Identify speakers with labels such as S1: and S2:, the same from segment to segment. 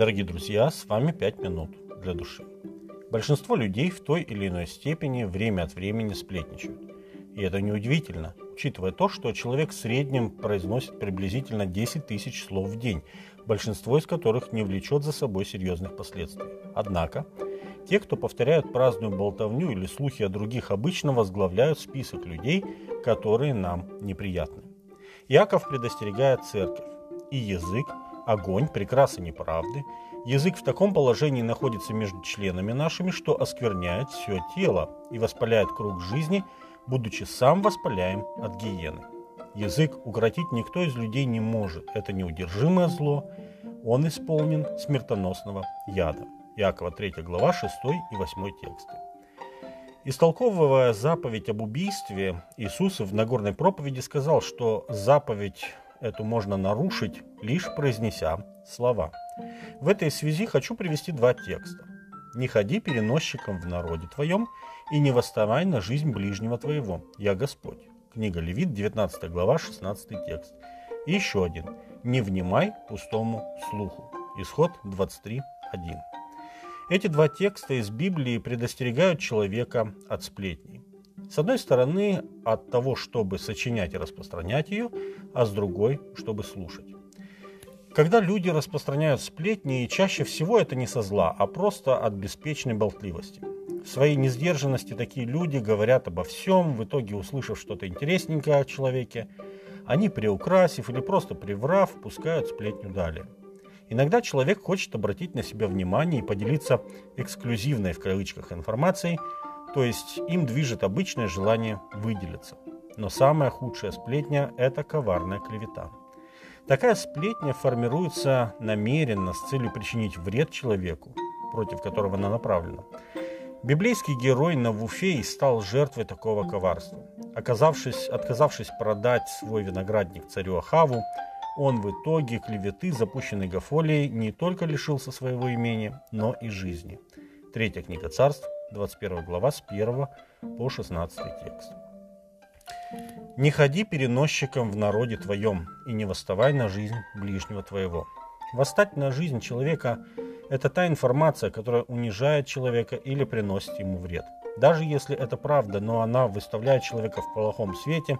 S1: Дорогие друзья, с вами 5 минут для души. Большинство людей в той или иной степени время от времени сплетничают. И это неудивительно, учитывая то, что человек в среднем произносит приблизительно 10 тысяч слов в день, большинство из которых не влечет за собой серьезных последствий. Однако, те, кто повторяют праздную болтовню или слухи о других, обычно возглавляют список людей, которые нам неприятны. Яков предостерегает церковь. И язык, огонь, прекрасы неправды. Язык в таком положении находится между членами нашими, что оскверняет все тело и воспаляет круг жизни, будучи сам воспаляем от гиены. Язык укротить никто из людей не может. Это неудержимое зло. Он исполнен смертоносного яда. Иакова 3 глава 6 и 8 тексты. Истолковывая заповедь об убийстве, Иисус в Нагорной проповеди сказал, что заповедь эту можно нарушить, лишь произнеся слова. В этой связи хочу привести два текста. «Не ходи переносчиком в народе твоем, и не восставай на жизнь ближнего твоего, я Господь». Книга Левит, 19 глава, 16 текст. И еще один. «Не внимай пустому слуху». Исход 23, 1. Эти два текста из Библии предостерегают человека от сплетней. С одной стороны, от того, чтобы сочинять и распространять ее, а с другой, чтобы слушать. Когда люди распространяют сплетни, чаще всего это не со зла, а просто от беспечной болтливости. В своей несдержанности такие люди говорят обо всем, в итоге услышав что-то интересненькое о человеке, они, приукрасив или просто приврав, пускают сплетню далее. Иногда человек хочет обратить на себя внимание и поделиться эксклюзивной в кавычках информацией, то есть им движет обычное желание выделиться. Но самая худшая сплетня – это коварная клевета. Такая сплетня формируется намеренно с целью причинить вред человеку, против которого она направлена. Библейский герой Навуфей стал жертвой такого коварства. Оказавшись, отказавшись продать свой виноградник царю Ахаву, он в итоге клеветы, запущенной Гафолией, не только лишился своего имения, но и жизни. Третья книга царств, 21 глава, с 1 по 16 текст. «Не ходи переносчиком в народе твоем, и не восставай на жизнь ближнего твоего». Восстать на жизнь человека – это та информация, которая унижает человека или приносит ему вред. Даже если это правда, но она выставляет человека в плохом свете,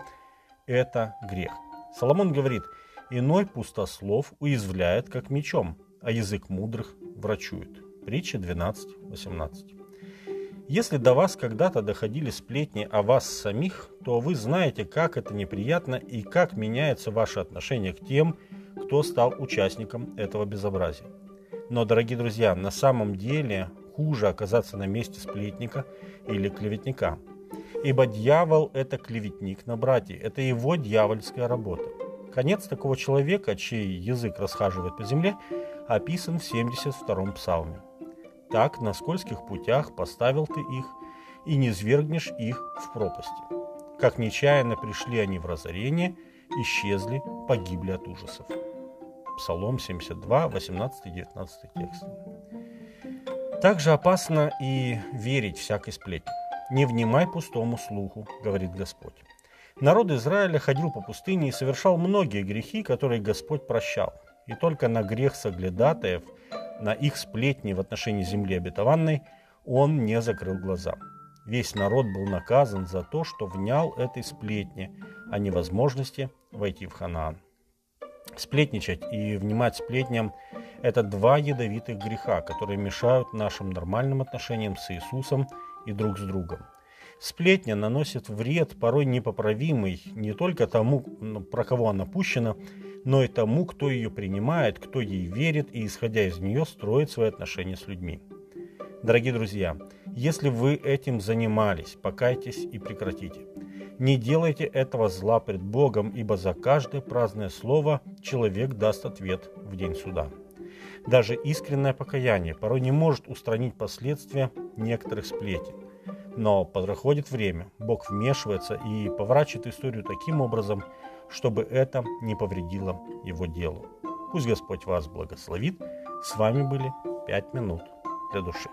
S1: это грех. Соломон говорит – Иной пустослов уязвляет, как мечом, а язык мудрых врачует. Притча 12.18. Если до вас когда-то доходили сплетни о вас самих, то вы знаете, как это неприятно и как меняется ваше отношение к тем, кто стал участником этого безобразия. Но, дорогие друзья, на самом деле хуже оказаться на месте сплетника или клеветника. Ибо дьявол – это клеветник на братья, это его дьявольская работа. Конец такого человека, чей язык расхаживает по земле, описан в 72-м псалме. «Так на скользких путях поставил ты их, и не свергнешь их в пропасти. Как нечаянно пришли они в разорение, исчезли, погибли от ужасов». Псалом 72, 18-19 текст. Также опасно и верить всякой сплетни. «Не внимай пустому слуху», — говорит Господь. Народ Израиля ходил по пустыне и совершал многие грехи, которые Господь прощал. И только на грех соглядатаев, на их сплетни в отношении земли обетованной, он не закрыл глаза. Весь народ был наказан за то, что внял этой сплетне о невозможности войти в Ханаан. Сплетничать и внимать сплетням – это два ядовитых греха, которые мешают нашим нормальным отношениям с Иисусом и друг с другом. Сплетня наносит вред, порой непоправимый, не только тому, ну, про кого она пущена, но и тому, кто ее принимает, кто ей верит и, исходя из нее, строит свои отношения с людьми. Дорогие друзья, если вы этим занимались, покайтесь и прекратите. Не делайте этого зла пред Богом, ибо за каждое праздное слово человек даст ответ в день суда. Даже искреннее покаяние порой не может устранить последствия некоторых сплетен. Но проходит время, Бог вмешивается и поворачивает историю таким образом, чтобы это не повредило его делу. Пусть Господь вас благословит. С вами были «Пять минут для души».